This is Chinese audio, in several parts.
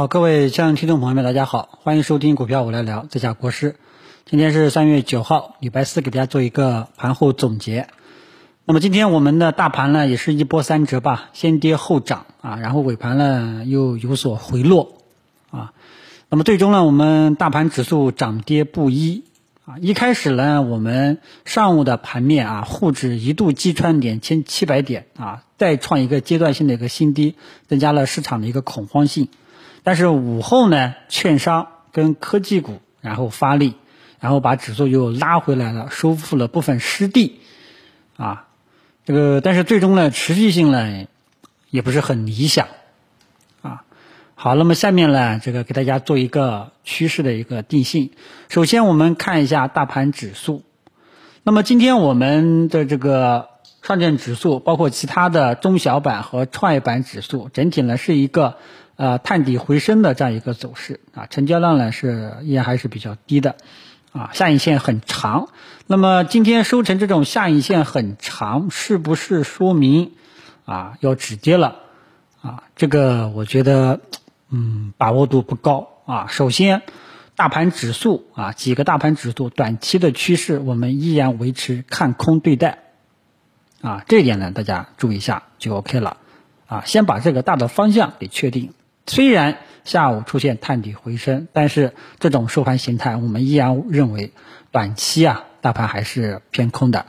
好，各位亲爱的听众朋友们，大家好，欢迎收听股票我来聊，这下国师。今天是三月九号，礼拜四，给大家做一个盘后总结。那么今天我们的大盘呢，也是一波三折吧，先跌后涨啊，然后尾盘呢又有所回落啊。那么最终呢，我们大盘指数涨跌不一啊。一开始呢，我们上午的盘面啊，沪指一度击穿两千七百点啊，再创一个阶段性的一个新低，增加了市场的一个恐慌性。但是午后呢，券商跟科技股然后发力。然后把指数又拉回来了，收复了部分失地，啊，这个但是最终呢，持续性呢也不是很理想，啊，好，那么下面呢，这个给大家做一个趋势的一个定性。首先我们看一下大盘指数，那么今天我们的这个上证指数，包括其他的中小板和创业板指数，整体呢是一个呃探底回升的这样一个走势，啊，成交量呢是依然还是比较低的。啊，下影线很长，那么今天收成这种下影线很长，是不是说明啊要止跌了？啊，这个我觉得嗯把握度不高啊。首先，大盘指数啊几个大盘指数短期的趋势我们依然维持看空对待，啊这一点呢大家注意一下就 OK 了。啊，先把这个大的方向给确定，虽然。下午出现探底回升，但是这种收盘形态，我们依然认为短期啊，大盘还是偏空的，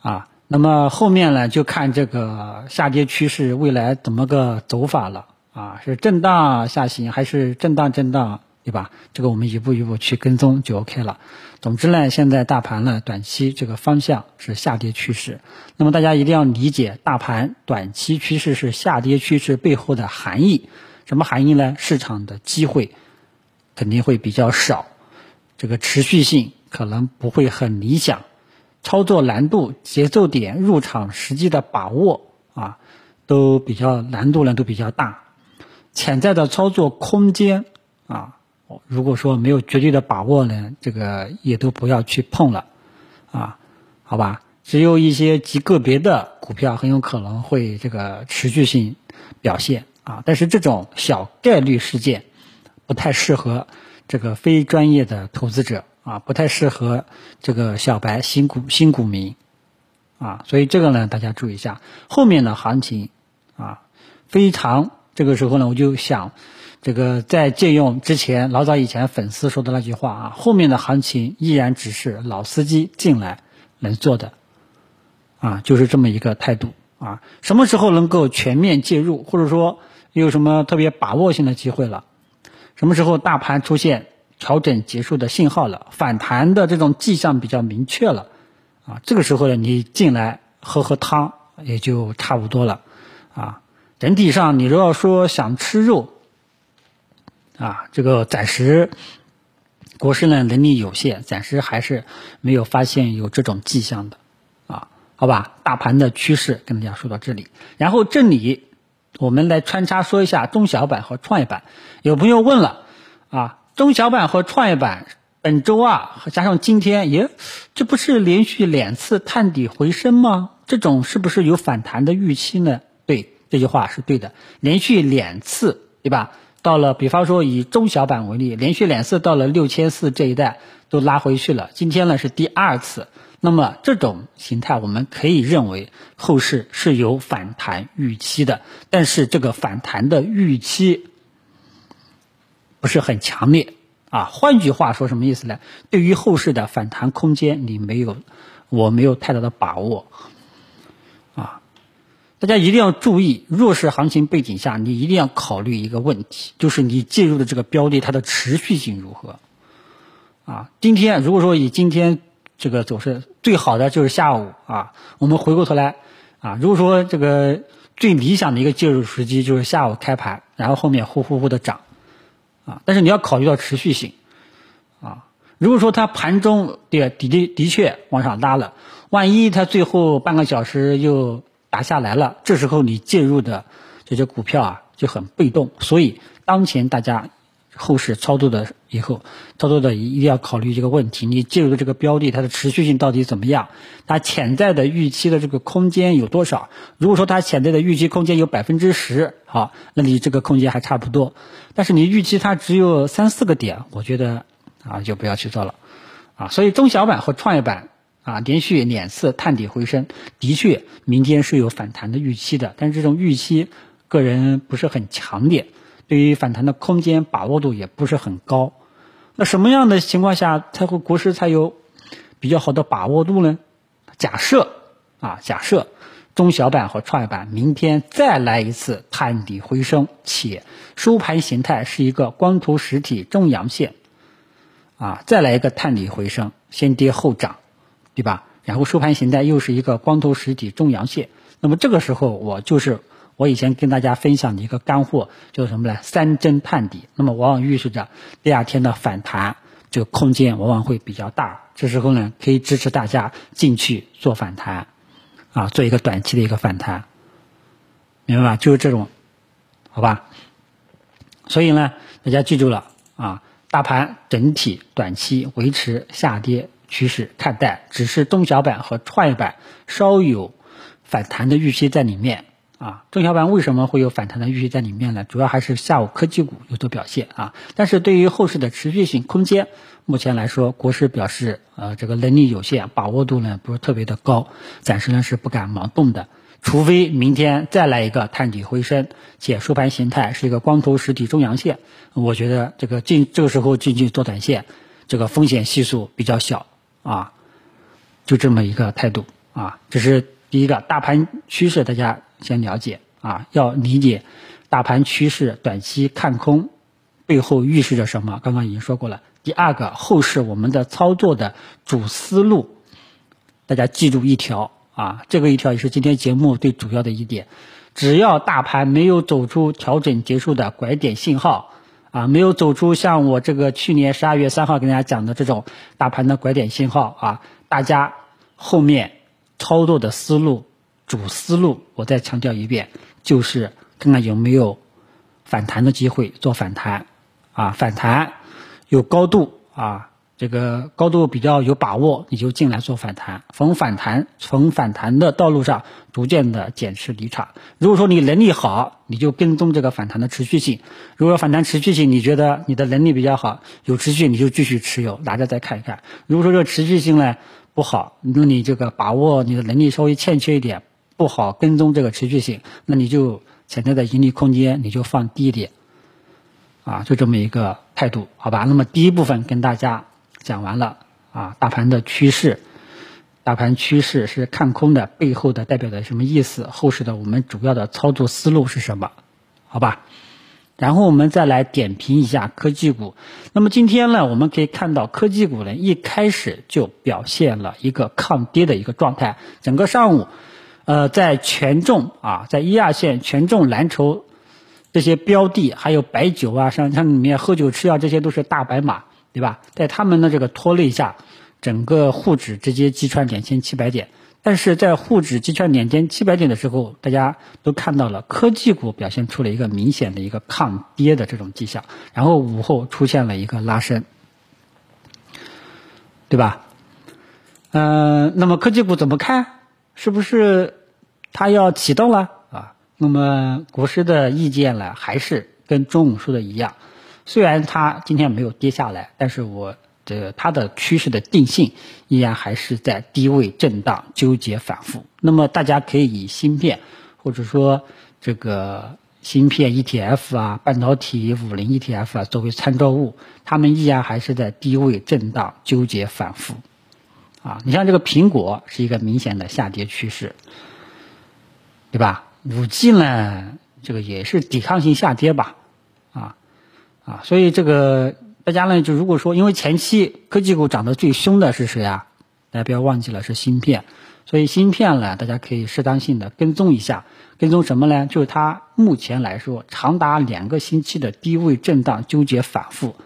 啊，那么后面呢，就看这个下跌趋势未来怎么个走法了，啊，是震荡下行还是震荡震荡，对吧？这个我们一步一步去跟踪就 OK 了。总之呢，现在大盘呢，短期这个方向是下跌趋势，那么大家一定要理解大盘短期趋势是下跌趋势背后的含义。什么含义呢？市场的机会肯定会比较少，这个持续性可能不会很理想，操作难度、节奏点、入场时机的把握啊，都比较难度呢都比较大，潜在的操作空间啊，如果说没有绝对的把握呢，这个也都不要去碰了啊，好吧？只有一些极个别的股票很有可能会这个持续性表现。啊，但是这种小概率事件不太适合这个非专业的投资者啊，不太适合这个小白新股新股民啊，所以这个呢，大家注意一下。后面的行情啊，非常这个时候呢，我就想这个再借用之前老早以前粉丝说的那句话啊，后面的行情依然只是老司机进来能做的啊，就是这么一个态度啊。什么时候能够全面介入，或者说？有什么特别把握性的机会了？什么时候大盘出现调整结束的信号了？反弹的这种迹象比较明确了，啊，这个时候呢，你进来喝喝汤也就差不多了，啊，整体上你如果说想吃肉，啊，这个暂时国师呢能力有限，暂时还是没有发现有这种迹象的，好吧，大盘的趋势跟大家说到这里，然后这里。我们来穿插说一下中小板和创业板。有朋友问了，啊，中小板和创业板本周啊，加上今天，耶，这不是连续两次探底回升吗？这种是不是有反弹的预期呢？对，这句话是对的，连续两次，对吧？到了，比方说以中小板为例，连续两次到了六千四这一带都拉回去了。今天呢是第二次。那么这种形态，我们可以认为后市是有反弹预期的，但是这个反弹的预期不是很强烈啊。换句话说，什么意思呢？对于后市的反弹空间，你没有，我没有太大的把握啊。大家一定要注意，弱势行情背景下，你一定要考虑一个问题，就是你介入的这个标的，它的持续性如何啊？今天如果说以今天。这个走势最好的就是下午啊，我们回过头来啊，如果说这个最理想的一个介入时机就是下午开盘，然后后面呼呼呼的涨啊，但是你要考虑到持续性啊，如果说它盘中的的的的确往上拉了，万一它最后半个小时又打下来了，这时候你介入的这些股票啊就很被动，所以当前大家后市操作的以后，操作的一定要考虑这个问题：你介入的这个标的，它的持续性到底怎么样？它潜在的预期的这个空间有多少？如果说它潜在的预期空间有百分之十，好，那你这个空间还差不多。但是你预期它只有三四个点，我觉得啊，就不要去做了啊。所以中小板和创业板啊，连续两次探底回升，的确明天是有反弹的预期的，但是这种预期个人不是很强烈。对于反弹的空间把握度也不是很高，那什么样的情况下才会股市才有比较好的把握度呢？假设啊，假设中小板和创业板明天再来一次探底回升，且收盘形态是一个光头实体中阳线，啊，再来一个探底回升，先跌后涨，对吧？然后收盘形态又是一个光头实体中阳线，那么这个时候我就是。我以前跟大家分享的一个干货叫什么呢？三针探底，那么往往预示着第二天的反弹，这个空间往往会比较大。这时候呢，可以支持大家进去做反弹，啊，做一个短期的一个反弹，明白吧？就是这种，好吧？所以呢，大家记住了啊，大盘整体短期维持下跌趋势看待，只是中小板和创业板稍有反弹的预期在里面。啊，中小板为什么会有反弹的预期在里面呢？主要还是下午科技股有所表现啊。但是对于后市的持续性空间，目前来说，国师表示，呃，这个能力有限，把握度呢不是特别的高，暂时呢是不敢盲动的。除非明天再来一个探底回升，且收盘形态是一个光头实体中阳线，我觉得这个进这个时候进去做短线，这个风险系数比较小啊，就这么一个态度啊。这是第一个大盘趋势，大家。先了解啊，要理解大盘趋势短期看空背后预示着什么？刚刚已经说过了。第二个，后市我们的操作的主思路，大家记住一条啊，这个一条也是今天节目最主要的一点。只要大盘没有走出调整结束的拐点信号啊，没有走出像我这个去年十二月三号跟大家讲的这种大盘的拐点信号啊，大家后面操作的思路。主思路，我再强调一遍，就是看看有没有反弹的机会做反弹，啊，反弹有高度啊，这个高度比较有把握，你就进来做反弹。逢反弹，从反弹的道路上逐渐的减持离场。如果说你能力好，你就跟踪这个反弹的持续性；如果反弹持续性，你觉得你的能力比较好，有持续，你就继续持有，拿着再看一看。如果说这持续性呢不好，那你这个把握你的能力稍微欠缺一点。不好跟踪这个持续性，那你就潜在的盈利空间你就放低一点，啊，就这么一个态度，好吧？那么第一部分跟大家讲完了啊，大盘的趋势，大盘趋势是看空的，背后的代表的什么意思？后市的我们主要的操作思路是什么？好吧？然后我们再来点评一下科技股。那么今天呢，我们可以看到科技股呢一开始就表现了一个抗跌的一个状态，整个上午。呃，在权重啊，在一二线权重蓝筹这些标的，还有白酒啊，像像里面喝酒吃药，这些都是大白马，对吧？在他们的这个拖累下，整个沪指直接击穿两千七百点。但是在沪指击穿两千七百点的时候，大家都看到了科技股表现出了一个明显的一个抗跌的这种迹象，然后午后出现了一个拉升，对吧？嗯，那么科技股怎么看？是不是它要启动了啊？那么国师的意见呢，还是跟中午说的一样。虽然它今天没有跌下来，但是我这它的趋势的定性依然还是在低位震荡纠结反复。那么大家可以以芯片或者说这个芯片 ETF 啊、半导体五零 ETF 啊作为参照物，它们依然还是在低位震荡纠结反复。啊，你像这个苹果是一个明显的下跌趋势，对吧？五 G 呢，这个也是抵抗性下跌吧？啊啊，所以这个大家呢，就如果说因为前期科技股涨得最凶的是谁啊？大家不要忘记了是芯片，所以芯片呢，大家可以适当性的跟踪一下，跟踪什么呢？就是它目前来说长达两个星期的低位震荡纠结反复，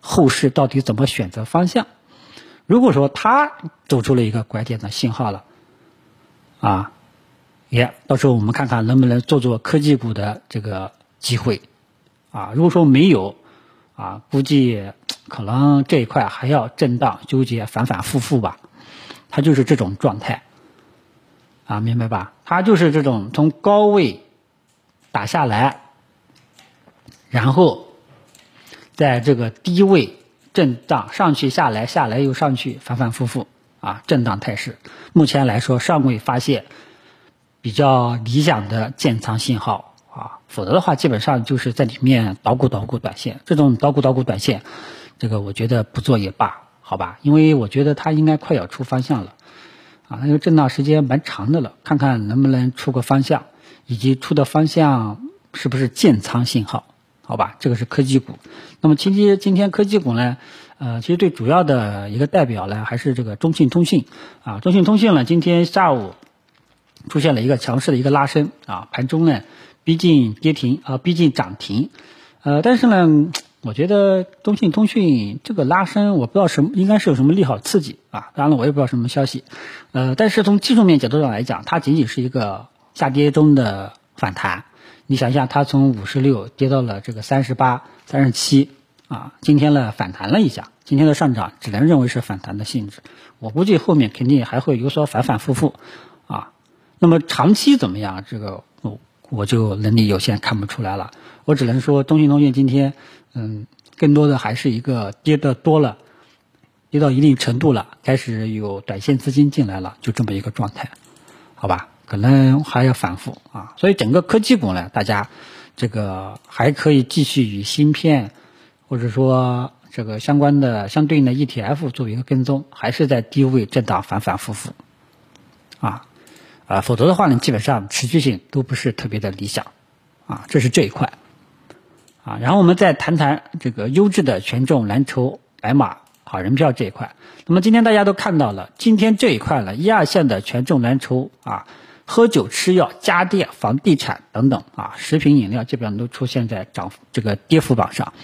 后市到底怎么选择方向？如果说它走出了一个拐点的信号了，啊，也到时候我们看看能不能做做科技股的这个机会，啊，如果说没有，啊。啊，估计可能这一块还要震荡纠结，反反复复吧。它就是这种状态，啊，明白吧？它就是这种从高位打下来，然后在这个低位震荡上去下来，下来又上去，反反复复啊，震荡态势。目前来说，尚未发现比较理想的建仓信号。啊，否则的话，基本上就是在里面捣鼓捣鼓短线。这种捣鼓捣鼓短线，这个我觉得不做也罢，好吧？因为我觉得它应该快要出方向了，啊，那个震荡时间蛮长的了，看看能不能出个方向，以及出的方向是不是建仓信号，好吧？这个是科技股。那么今天今天科技股呢，呃，其实最主要的一个代表呢，还是这个中信通信啊。中信通讯呢，今天下午出现了一个强势的一个拉升啊，盘中呢。逼近跌停啊，逼近涨停，呃，但是呢，我觉得中信通讯这个拉升，我不知道什么，应该是有什么利好刺激啊。当然了，我也不知道什么消息，呃，但是从技术面角度上来讲，它仅仅是一个下跌中的反弹。你想一下，它从五十六跌到了这个三十八、三十七啊，今天呢反弹了一下，今天的上涨只能认为是反弹的性质。我估计后面肯定还会有所反反复复。那么长期怎么样？这个。我我就能力有限，看不出来了。我只能说，中信通讯今天，嗯，更多的还是一个跌的多了，跌到一定程度了，开始有短线资金进来了，就这么一个状态，好吧？可能还要反复啊。所以整个科技股呢，大家这个还可以继续与芯片，或者说这个相关的相对应的 ETF 作为一个跟踪，还是在低位震荡反反复复，啊。啊，否则的话呢，基本上持续性都不是特别的理想，啊，这是这一块，啊，然后我们再谈谈这个优质的权重蓝筹白马好人票这一块。那么今天大家都看到了，今天这一块呢，一二线的权重蓝筹啊，喝酒吃药、家电、房地产等等啊，食品饮料基本上都出现在涨这个跌幅榜上，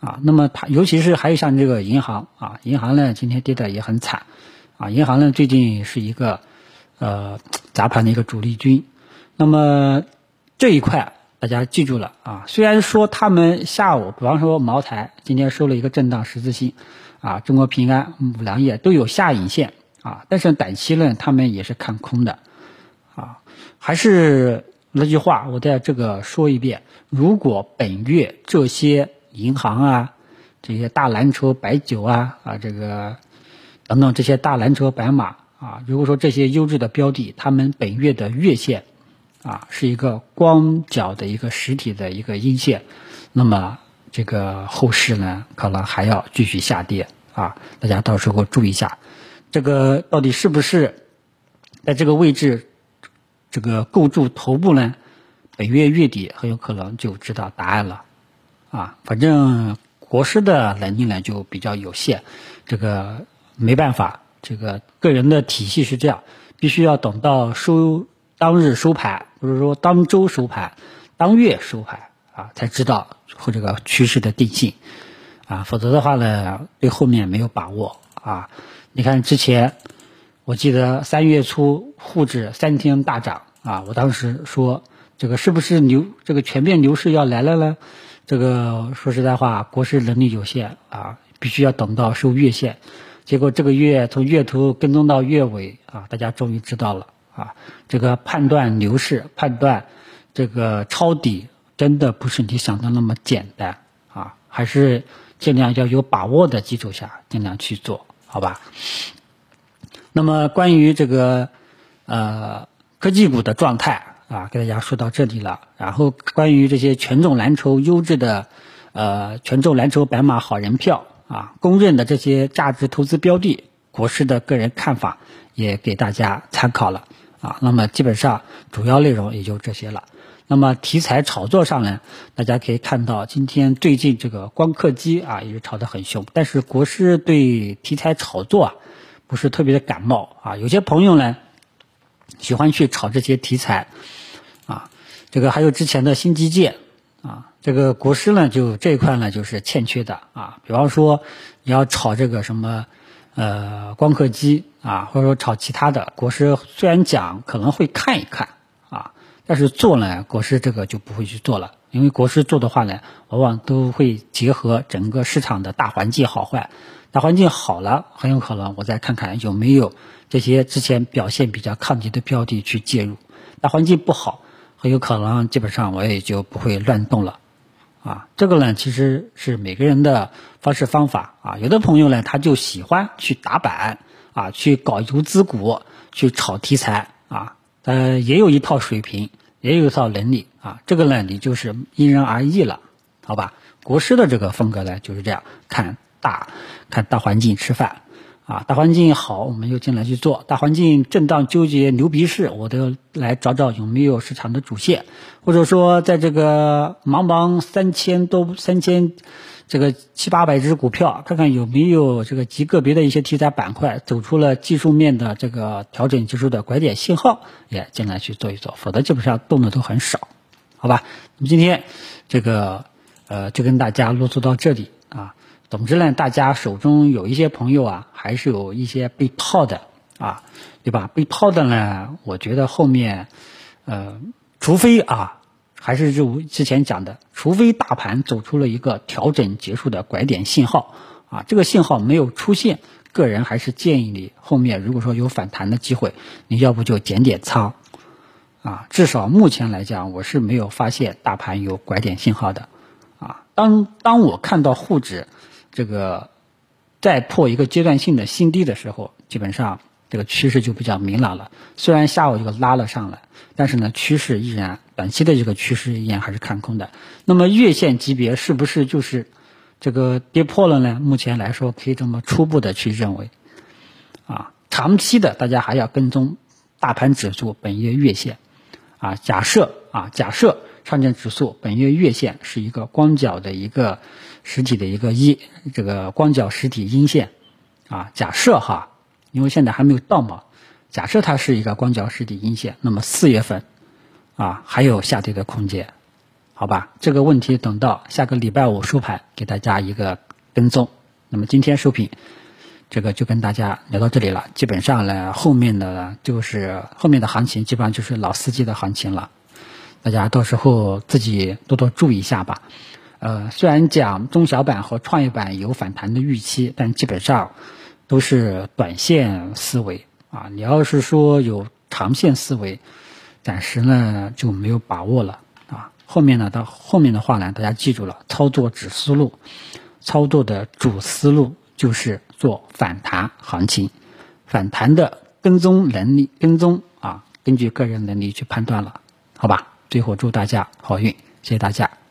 啊，那么它尤其是还有像这个银行啊，银行呢今天跌的也很惨，啊，银行呢最近是一个。呃，砸盘的一个主力军，那么这一块大家记住了啊。虽然说他们下午，比方说茅台今天收了一个震荡十字星，啊，中国平安、五粮液都有下影线啊，但是短期呢，他们也是看空的啊。还是那句话，我在这个说一遍：如果本月这些银行啊、这些大蓝筹白酒啊啊这个等等这些大蓝筹白马。啊，如果说这些优质的标的，他们本月的月线，啊，是一个光脚的一个实体的一个阴线，那么这个后市呢，可能还要继续下跌啊，大家到时候注意一下，这个到底是不是在这个位置，这个构筑头部呢？本月月底很有可能就知道答案了，啊，反正国师的能力呢就比较有限，这个没办法。这个个人的体系是这样，必须要等到收当日收盘，不是说当周收盘，当月收盘啊，才知道或这个趋势的定性啊，否则的话呢，对后面没有把握啊。你看之前，我记得三月初沪指三天大涨啊，我当时说这个是不是牛这个全面牛市要来了呢？这个说实在话，国师能力有限啊，必须要等到收月线。结果这个月从月头跟踪到月尾啊，大家终于知道了啊，这个判断牛市、判断这个抄底，真的不是你想的那么简单啊，还是尽量要有把握的基础下尽量去做好吧。那么关于这个呃科技股的状态啊，给大家说到这里了。然后关于这些权重蓝筹、优质的呃权重蓝筹、白马好人票。啊，公认的这些价值投资标的，国师的个人看法也给大家参考了啊。那么基本上主要内容也就这些了。那么题材炒作上呢，大家可以看到今天最近这个光刻机啊也是炒得很凶，但是国师对题材炒作啊不是特别的感冒啊。有些朋友呢喜欢去炒这些题材啊，这个还有之前的新基建啊。这个国师呢，就这一块呢，就是欠缺的啊。比方说，你要炒这个什么，呃，光刻机啊，或者说炒其他的，国师虽然讲可能会看一看啊，但是做呢，国师这个就不会去做了因为国师做的话呢，往往都会结合整个市场的大环境好坏，大环境好了，很有可能我再看看有没有这些之前表现比较抗跌的标的去介入；大环境不好，很有可能基本上我也就不会乱动了。啊，这个呢其实是每个人的方式方法啊，有的朋友呢他就喜欢去打板啊，去搞游资股，去炒题材啊，呃，也有一套水平。也有一套能力啊，这个呢，你就是因人而异了，好吧？国师的这个风格呢就是这样，看大，看大环境吃饭，啊，大环境好，我们就进来去做；大环境震荡纠结牛鼻市，我都来找找有没有市场的主线，或者说在这个茫茫三千多三千。这个七八百只股票，看看有没有这个极个别的一些题材板块走出了技术面的这个调整技术的拐点信号，也进来去做一做，否则基本上动的都很少，好吧？那么今天这个呃就跟大家啰嗦到这里。总之呢，大家手中有一些朋友啊，还是有一些被套的啊，对吧？被套的呢，我觉得后面呃，除非啊。还是就之前讲的，除非大盘走出了一个调整结束的拐点信号，啊，这个信号没有出现，个人还是建议你后面如果说有反弹的机会，你要不就减点仓，啊，至少目前来讲，我是没有发现大盘有拐点信号的，啊，当当我看到沪指这个再破一个阶段性的新低的时候，基本上。这个趋势就比较明朗了。虽然下午这个拉了上来，但是呢，趋势依然短期的这个趋势依然还是看空的。那么月线级别是不是就是这个跌破了呢？目前来说，可以这么初步的去认为。啊，长期的大家还要跟踪大盘指数本月月线。啊，假设啊，假设上证指数本月月线是一个光脚的一个实体的一个一这个光脚实体阴线。啊，假设哈。因为现在还没有到嘛，假设它是一个光脚实体阴线，那么四月份啊还有下跌的空间，好吧？这个问题等到下个礼拜五收盘给大家一个跟踪。那么今天收评，这个就跟大家聊到这里了。基本上呢，后面的就是后面的行情基本上就是老司机的行情了，大家到时候自己多多注意一下吧。呃，虽然讲中小板和创业板有反弹的预期，但基本上。都是短线思维啊！你要是说有长线思维，暂时呢就没有把握了啊。后面呢，到后面的话呢，大家记住了，操作指思路，操作的主思路就是做反弹行情，反弹的跟踪能力，跟踪啊，根据个人能力去判断了，好吧？最后祝大家好运，谢谢大家。